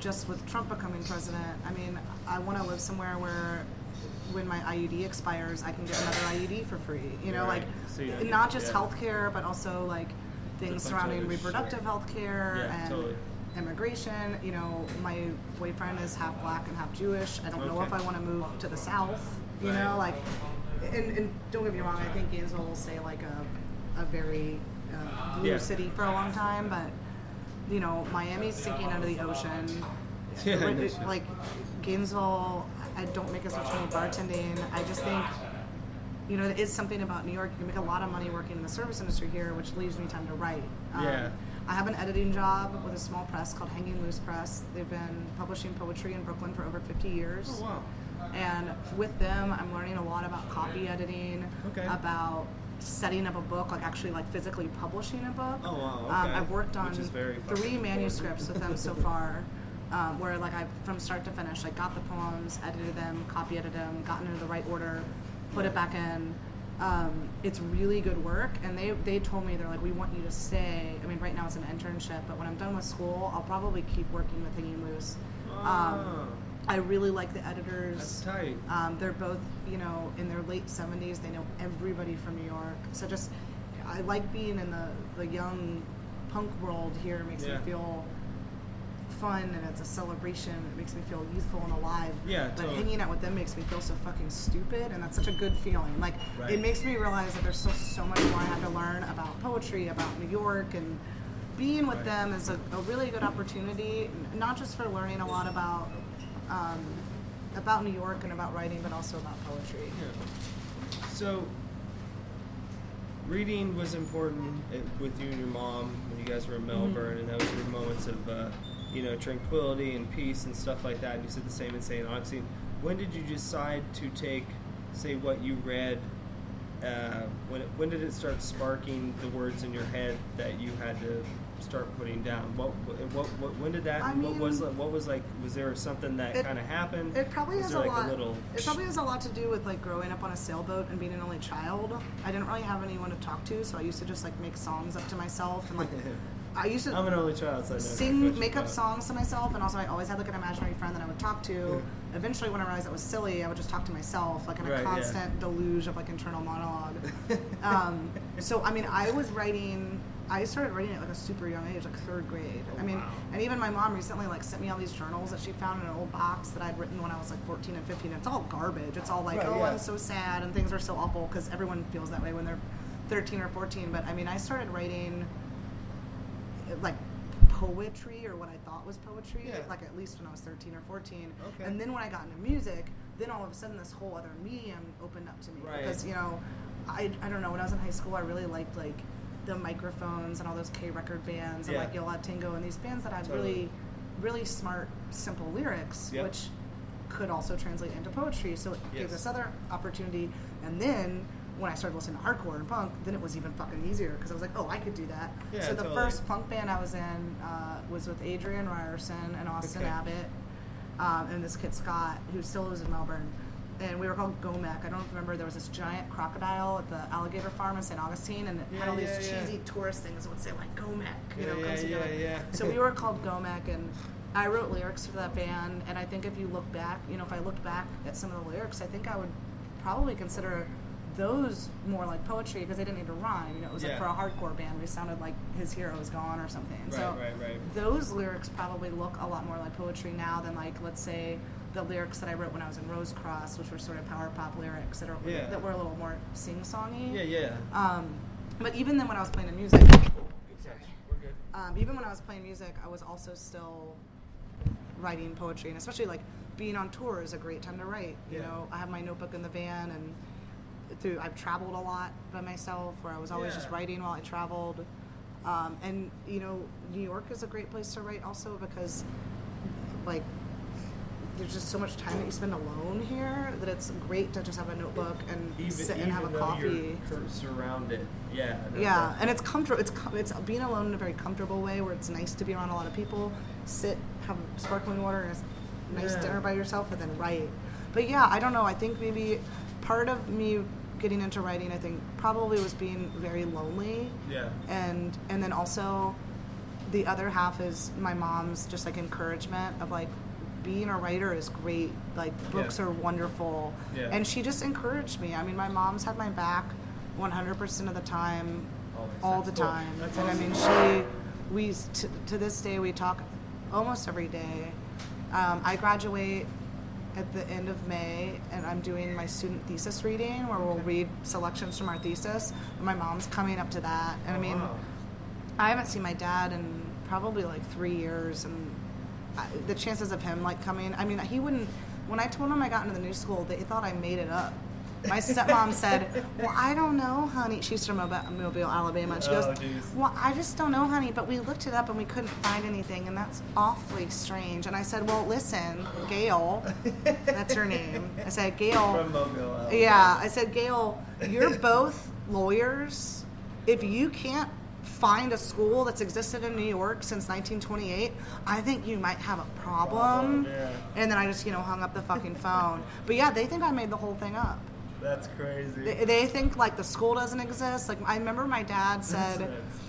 just with Trump becoming president. I mean, I want to live somewhere where when my IUD expires, I can get another IUD for free. You know, Right. like So you don't just yeah. healthcare, but also like things surrounding reproductive shit. health care Yeah, and totally. immigration. You know, my boyfriend is half black and half Jewish. I don't know if I want to move to the South. You Right. know, like, and, and don't get me wrong, I think Gainesville will stay like a, a very uh, blue Yeah. city for a long time, but you know, Miami's sinking under the ocean. Yeah, Ri- no shit. like Gainesville, I don't make as much money bartending. I just think, you know, there is something about New York. You can make a lot of money working in the service industry here, which leaves me time to write. Um, Yeah. I have an editing job with a small press called Hanging Loose Press. They've been publishing poetry in Brooklyn for over 50 years. Oh wow. And with them, I'm learning a lot about copy editing, Okay. about setting up a book, like actually like physically publishing a book. Oh, wow, Um, okay. I've worked on Which is very fucking three manuscripts with them so far, um, where like I from start to finish, like got the poems, edited them, copy edited them, gotten into the right order, put it back in. Um, it's really good work, and they they told me they're like, we want you to stay. I mean, right now it's an internship, but when I'm done with school, I'll probably keep working with Hanging Loose. Ah. Um, I really like the editors. That's tight. Um, they're both, you know, in their late 70s. They know everybody from New York. So just, I like being in the, the young punk world here. It makes Yeah. me feel fun and it's a celebration. It makes me feel youthful and alive. Yeah, But totally. hanging out with them makes me feel so fucking stupid, and that's such a good feeling. Like, Right. it makes me realize that there's still so much more I have to learn about poetry, about New York, and being with Right. them is a, a really good opportunity, not just for learning a lot about um, about New York and about writing, but also about poetry. Yeah. So, reading was important uh, with you and your mom when you guys were in Melbourne, and those were moments of, uh, you know, tranquility and peace and stuff like that. And you said the same in St. Augustine. When did you decide to take, say, what you read? Uh, when it, when did it start sparking the words in your head that you had to start putting down? What what, what when did that? I what was what was like? Was there something that kind of happened? It probably was has a like lot. a little. It probably has a lot to do with like growing up on a sailboat and being an only child. I didn't really have anyone to talk to, so I used to just like make songs up to myself and like I used to. I'm an only child, so I sing, make up songs to myself, and also I always had like an imaginary friend that I would talk to. Eventually, when I realized that was silly, I would just talk to myself, like in a Right, yeah. constant deluge of like internal monologue. um, so I mean, I was writing. I started writing at like a super young age, like third grade. Oh, I mean, wow. and even my mom recently like sent me all these journals that she found in an old box that I'd written when I was like 14 and 15. It's all garbage. It's all like, Right, oh, yeah. I'm so sad and things are so awful because everyone feels that way when they're 13 or 14. But I mean, I started writing like poetry or what I thought was poetry, Yeah. like at least when I was 13 or 14. Okay. And then when I got into music, then all of a sudden this whole other medium opened up to me Right. because you know, I, I don't know when I was in high school I really liked like the microphones and all those K record bands and Yeah. like Yo La Tengo and these bands that had Totally. really really smart simple lyrics Yep. which could also translate into poetry so it gave Yes. this other opportunity and then when I started listening to hardcore and punk, then it was even fucking easier because I was like, oh, I could do that. Yeah, so the totally. first punk band I was in uh, was with Adrian Ryerson and Austin Okay. Abbott, um, and this kid Scott, who still lives in Melbourne. And we were called Gomek. I don't remember. There was this giant crocodile at the alligator farm in St. Augustine, and it had all these yeah, yeah. cheesy tourist things that would say like Gomek, you Yeah, know, yeah, comes yeah, together. yeah. So we were called Gomek, and I wrote lyrics for that band. And I think if you look back, you know, if I looked back at some of the lyrics, I think I would probably consider those more like poetry because they didn't need to rhyme. You know, it was Yeah. like for a hardcore band, we sounded like his hero is gone or something. Right, so right, right. those lyrics probably look a lot more like poetry now than like let's say the lyrics that I wrote when I was in Rose Cross, which were sort of power pop lyrics that are Yeah. that were a little more sing songy. Yeah, yeah. Um, but even then, when I was playing in music, Good catch. We're good. um, even when I was playing music, I was also still writing poetry, and especially like being on tour is a great time to write. You Yeah. know, I have my notebook in the van, and through I've traveled a lot by myself, where I was always just writing while I traveled. Um, and you know, New York is a great place to write also because, like, there's just so much time that you spend alone here that it's great to just have a notebook and even, sit and have a coffee. Surrounded. Yeah. Yeah, and it's comfortable. It's com- it's being alone in a very comfortable way where it's nice to be around a lot of people, sit, have sparkling water, and a nice Yeah. dinner by yourself, and then write. But yeah, I don't know. I think maybe part of me getting into writing, I think probably was being very lonely, Yeah. and and then also the other half is my mom's just like encouragement of like being a writer is great like books Yeah. are wonderful Yeah. and she just encouraged me i mean my mom's had my back 100% of the time Always. all the cool. time That's and awesome. i mean she we to, to this day we talk almost every day um, i graduate at the end of may and i'm doing my student thesis reading where we'll read selections from our thesis and my mom's coming up to that and i Oh, mean wow. I haven't seen my dad in probably like three years, and I, the chances of him like coming. I mean, he wouldn't. When I told him I got into the new school, they thought I made it up. My stepmom said, "Well, I don't know, honey." She's from Mobile, Alabama, and she Oh, goes, geez. "Well, I just don't know, honey. But we looked it up and we couldn't find anything, and that's awfully strange." And I said, "Well, listen, Gail, that's her name." I said, "Gail, From Mobile. Alabama. yeah, I said, Gail, you're both lawyers. If you can't find a school that's existed in New York since 1928, I think you might have a problem. Problem, yeah. And then I just, you know, hung up the fucking phone. But yeah, they think I made the whole thing up. That's crazy. They, they think like the school doesn't exist. Like I remember my dad said,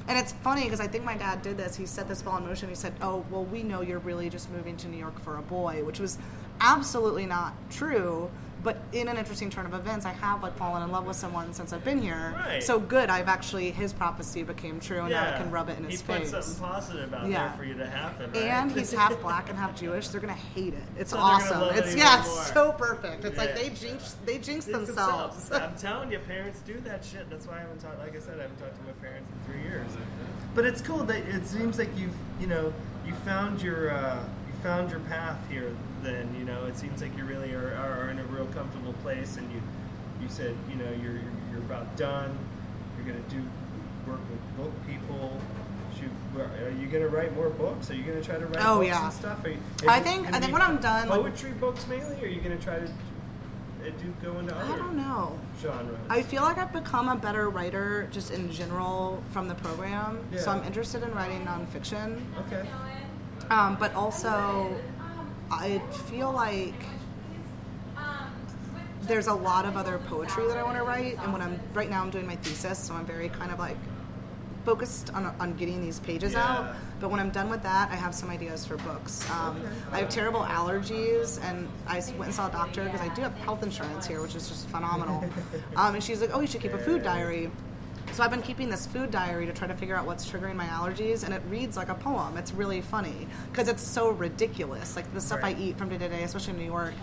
and it's funny because I think my dad did this. He set this ball in motion. He said, "Oh, well, we know you're really just moving to New York for a boy," which was absolutely not true. But in an interesting turn of events, I have like fallen in love with someone since I've been here. Right. So good, I've actually his prophecy became true, and now I can rub it in his he put face. something positive out Yeah. there for you to happen. Right? And he's half black and half Jewish. They're gonna hate it. It's So awesome. it It's even yeah, it's so perfect. It's like they jinx they jinx It's themselves. I'm telling you, parents do that shit. That's why I haven't talked. Like I said, I haven't talked to my parents in three years. But it's cool that it seems like you've, you know, you found your, uh, you found your path here. Then you know, it seems like you really are, are in a real comfortable place, and you, you said, you know, you're you're, you're about done. You're gonna do work with book people. Shoot, are you gonna write more books? Are you gonna try to write Oh, books yeah. and stuff? Are you, I think- I think when I'm done, like- poetry books mainly. Or are you gonna try to uh, do go into other I don't know. genres? I feel like I've become a better writer just in general from the program. Yeah. So I'm interested in writing nonfiction. Okay. Um, but also, I feel like there's a lot of other poetry that I want to write. And when I'm right now, I'm doing my thesis, so I'm very kind of like focused on, on getting these pages Yeah. out. But when I'm done with that, I have some ideas for books. Um, Okay. I have terrible allergies, and I went and saw a doctor because I do have health insurance here, which is just phenomenal. um, and she's like, "Oh, you should keep a food diary." So I've been keeping this food diary to try to figure out what's triggering my allergies, and it reads like a poem. It's really funny because it's so ridiculous. Like the stuff Right. I eat from day to day, especially in New York,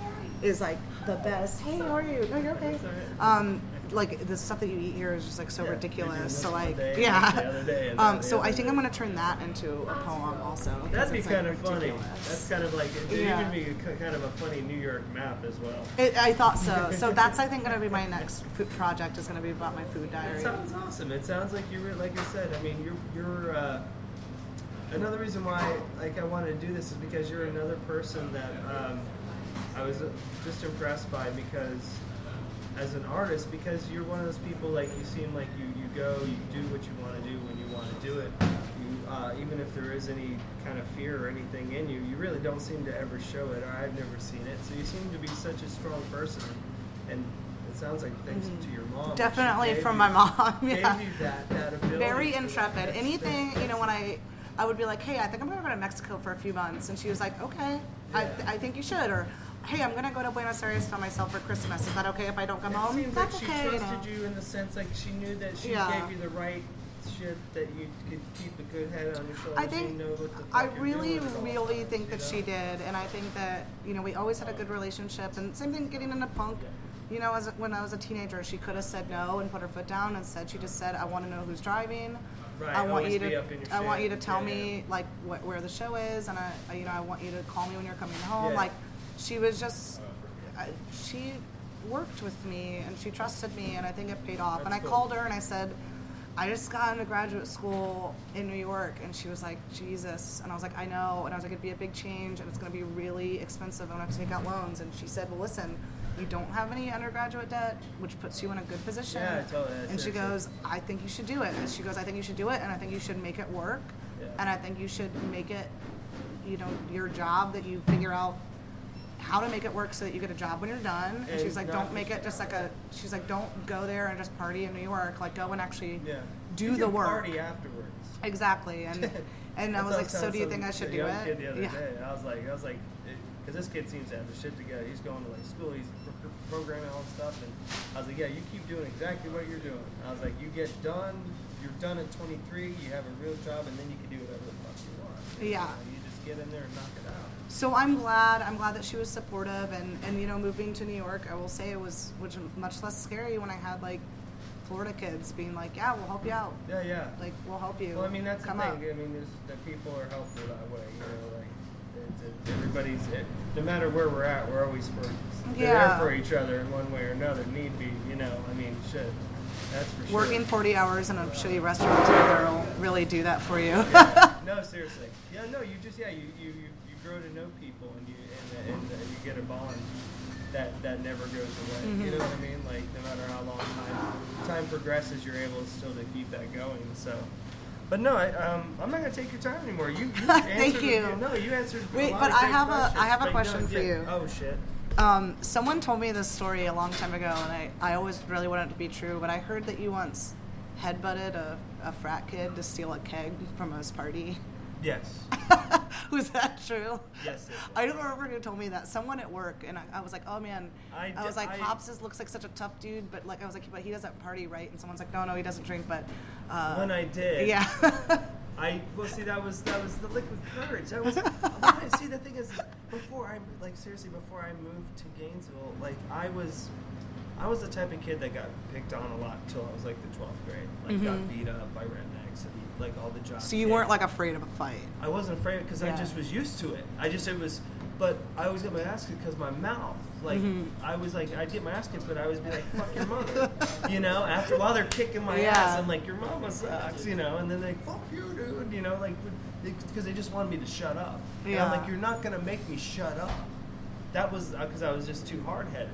is like the best. Hey, how are you? No, you're okay. That's all right. Um, like the stuff that you eat here is just like so Yeah, ridiculous. doing So this one like, day, yeah. the other day, and Um, the so I think day. I'm gonna turn that into a poem also. That'd be it's, like, kind of funny. That's kind of like it'd Yeah. even be kind of a funny New York map as well. It, I thought so. So that's I think gonna be my next food project is gonna be about my food diary. It sounds awesome. It sounds like you're like I said. I mean, you're you're. Uh, another reason why like I wanted to do this is because you're another person that um, I was uh, just impressed by because as an artist because you're one of those people like you seem like you you go you do what you want to do when you want to do it. You uh, even if there is any kind of fear or anything in you, you really don't seem to ever show it. Or I've never seen it. So you seem to be such a strong person, and it sounds like thanks to your mom. Definitely from you- my mom. Gave Yeah. you that that ability. Very intrepid. that. Anything, you know, when I I would be like, hey, I think I'm gonna go to Mexico for a few months, and she was like, okay, I, Yeah. I think you should, or hey, I'm gonna go to Buenos Aires by myself for Christmas. Is that okay if I don't come It home? seems That's like she okay. you trusted know. you in the sense like she knew that she Yeah. gave you the right shit that you could keep a good head on your shoulders. I think know what the fuck I really, doing at all really think that you she did, and I think that you know we always had a good relationship, and same thing getting into punk. You know, as when I was a teenager, she could have said no and put her foot down. and said she just said, "I want to know who's driving. Right, I want always you to, up in your I want you to tell Yeah, me like what, where the show is, and I, I- you know, I want you to call me when you're coming home." Yeah. Like, she was just, she worked with me and she trusted me, and I think it paid off. and I cool. called her and I said. I just got into graduate school in New York, and she was like, Jesus, and I was like, I know, and I was like, it'd be a big change, and it's going to be really expensive. I'm going to have to take out loans, and she said, Well, listen, you don't have any undergraduate debt, which puts you in a good position. Yeah, totally. And she goes, I think you should do it. And she goes, I think you should do it, and I think you should make it work, Yeah. and I think you should make it, you know, your job that you figure out how to make it work so that you get a job when you're done. And, And she's like, don't make it just like a. She's like, don't go there and just party in New York. Like, go and actually Yeah. do You the can work. Party afterwards. Exactly. And and I was like, so do you think I should do it? Kid the other yeah. day. I was like, I was like, because this kid seems to have the shit together. He's going to like school. He's pro- pro- programming all this stuff, and I was like, yeah, you keep doing exactly what you're doing. I was like, you get done. You're done at 23. You have a real job, and then you can do whatever the fuck you want. You Yeah. know, you just get in there and knock it out. So I'm glad. I'm glad that she was supportive, and and you know, moving to New York, I will say it was which much less scary when I had like Florida kids being like, yeah, we'll help you out. Yeah, yeah. Like we'll help you. Well, I mean, that's come the up. thing. I mean, there's, that people are helpful that way. You know, like it's, it's, everybody's. It, no matter where we're at, we're always for. Yeah. there for each other in one way or another. Need be. You know, I mean, shit. That's for sure. Working 40 hours in a uh, shitty restaurant together will really do that for you. no, seriously. Yeah, no, you just yeah, you, you, you grow to know people and you and, and, and you get a bond that that never goes away. You know what I mean? Like no matter how long time time progresses, you're able still to keep that going. So. But no, I, um, I'm not gonna take your time anymore. You, you Thank you. A, no, you answered. Wait, but I have a- I have a question no, for yeah. you. Oh shit. Um, someone told me this story a long time ago, and I, I always really wanted it to be true, but I heard that you once headbutted a, a frat kid to steal a keg from his party. Yes. was that true? Yes. I don't remember who told me that. Someone at work, and I, I was like, oh man. I I, was like, I- is, looks like such a tough dude, but like I was like, but he doesn't party, right? And someone's like, no, no, he doesn't drink, but. Uh, When I did. Yeah. I well see that was that was the liquid courage. That was I, see the thing is before I like seriously before I moved to Gainesville like I was I was the type of kid that got picked on a lot until I was like the twelfth grade like got beat up by and like all the jobs. So you weren't like afraid of a fight. I wasn't afraid because I just was used to it. I just it was, but I always get my ass kicked because my mouth. Like Mm-hmm. I was like I'd get my ass kicked, but I would be like fuck your mother, you know. After a while they're kicking my Yeah. ass, I'm like your mama sucks, you know. And then they fuck you, dude, you know, like because they just wanted me to shut up. And I'm Yeah. like you're not gonna make me shut up. That was because I was just too hard headed.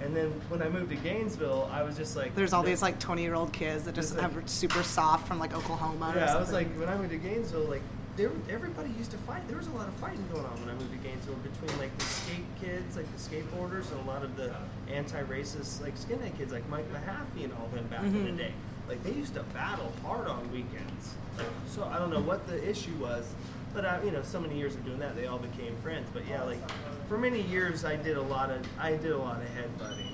And then when I moved to Gainesville, I was just like There's all these like 20 year old kids that just like- have super soft from like Oklahoma. Yeah, I was like, when I moved to Gainesville, like, there, everybody used to fight. There was a lot of fighting going on when I moved to Gainesville between like the skate kids, like the skateboarders, and a lot of the anti-racist like skinhead kids, like Mike Mahaffey and all them back in the mm-hmm. day. Like they used to battle hard on weekends. Like, so I don't know what the issue was, but I, you know, so many years of doing that, they all became friends. But yeah, like for many years, I did a lot of, I did a lot of headbutting.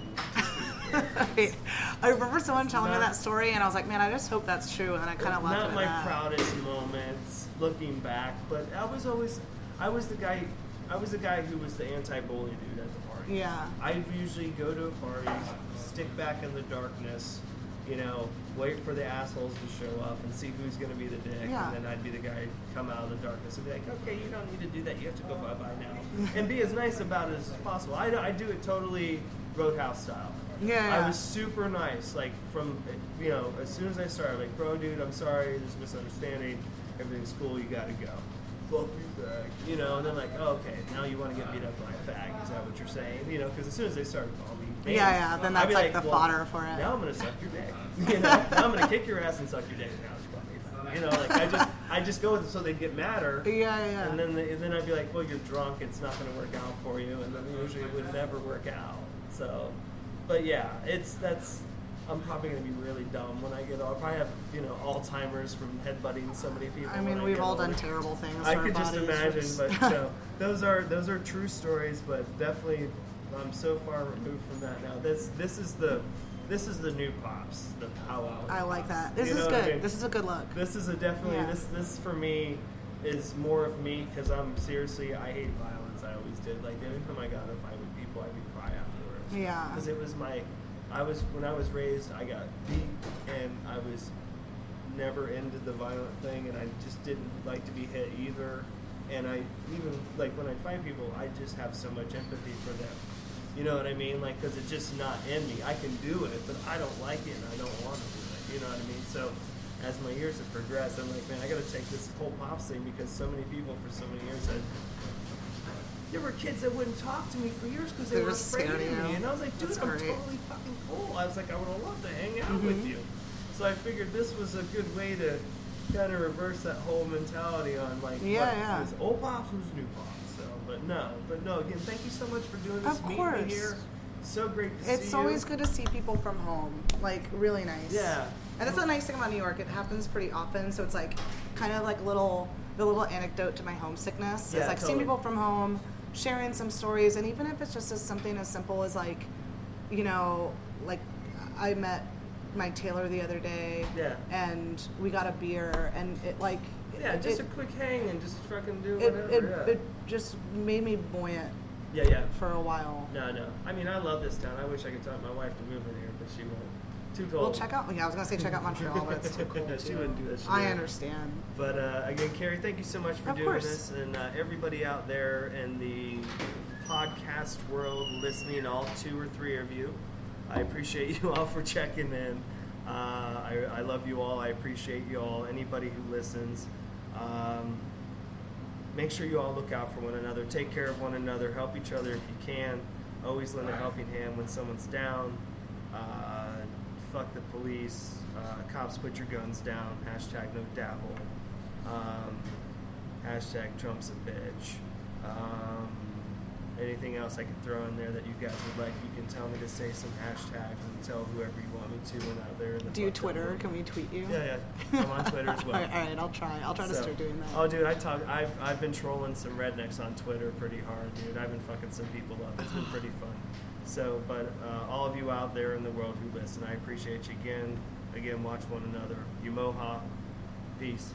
I remember someone telling me that story, and I was like, man, I just hope that's true. And I kind of laughed not my that. proudest moments looking back, but I was always I was the guy I was the guy who was the anti-bully dude at the party. Yeah. I usually go to a party, stick back in the darkness, you know, wait for the assholes to show up and see who's going to be the dick, Yeah. and then I'd be the guy come out of the darkness and be like, okay, you don't need to do that. You have to go bye bye now, and be as nice about it as possible. I, I do it totally Roadhouse style. Yeah, I was super nice. Like from you know, as soon as I started, like, bro, dude, I'm sorry, there's a misunderstanding. Everything's cool. You gotta go. You, know, and then like, oh, okay, now you want to get beat up by a fag? Is that what you're saying? You know, because as soon as they started calling me, names, Yeah, yeah, then that's like the fodder for it. Now I'm gonna suck your dick. You know, now I'm gonna kick your ass and suck your dick. Now you call me. You know, like I just, I just go with it so they'd get madder. Yeah, yeah. And then, they, and then I'd be like, well, you're drunk. It's not going to work out for you. And then usually it would never work out. So, but yeah, it's that's. I'm probably going to be really dumb when I get. old. I'll probably have you know Alzheimer's from headbutting so many people. I mean, we've get all older. done terrible things. I could just imagine, It's- but you know, those are those are true stories. But definitely, I'm so far removed from that now. This this is the this is the new pops, the powwow. I like that. This You is what I good. mean? This is a good look. This is a definitely Yeah. this this for me is more of me because I'm seriously I hate violence. I always did. Like every time I got in a fight with people, I would be cry afterwards. Yeah. Because it was my, I was when I was raised, I got beat and I was never into the violent thing, and I just didn't like to be hit either. And I even like when I find people, I just have so much empathy for them. You know what I mean? Like, because it's just not in me. I can do it, but I don't like it, and I don't want to do it. You know what I mean? So as my years have progressed, I'm like, man, I got to take this whole pops thing because so many people for so many years said. There were kids that wouldn't talk to me for years because they They were afraid of me, you. and I was like, dude, That's I'm great. totally fucking cool. I was like, I would have loved to hang out with Mhm. you. So I figured this was a good way to kind of reverse that whole mentality on like, Yeah, what, yeah. old pops was new pops. So, but no, but no. Again, thank you so much for doing this. Of meeting course. here. So great to see It's you. always good to see people from home. Like really nice. Yeah. And that's the nice thing about New York. It happens pretty often. So it's like kind of like little the little anecdote to my homesickness. Yeah, it's like seeing people from home, sharing some stories, and even if it's just as something as simple as like, you know, like I met Mike Taylor the other day. Yeah. And we got a beer, and it like. Yeah, just it, a quick hang and just fucking do it, whatever. it, yeah. it just made me buoyant yeah, yeah. for a while. No, no. I mean, I love this town. I wish I could talk my wife to move in here, but she won't. Too cold. Well, check out. Yeah, I was gonna say check out Montreal, but it's too cold. she too. wouldn't do that. I understand. But uh, again, Keri, thank you so much for Of doing course. this, and uh, everybody out there in the podcast world listening, all two or three of you. I appreciate you all for checking in. Uh, I, I love you all. I appreciate you all. Anybody who listens, um, make sure you all look out for one another. Take care of one another. Help each other if you can. Always lend a helping hand when someone's down. Uh, fuck the police. Uh, cops, put your guns down. Hashtag no dabble. Um, hashtag Trump's a bitch. Um, anything else I could throw in there that you guys would like, you can tell me to say some hashtags and tell whoever you want me to when out there in the Do you Twitter? Can we tweet you? Yeah, yeah. I'm on Twitter as well. all, right, all right, I'll try. I'll try to start doing that. Oh, dude, I talk. I've I've been trolling some rednecks on Twitter pretty hard, dude. I've been fucking some people up. It's been pretty fun. So, but uh, all of you out there in the world who listen, I appreciate you again. Again, watch one another. Umoha. Peace.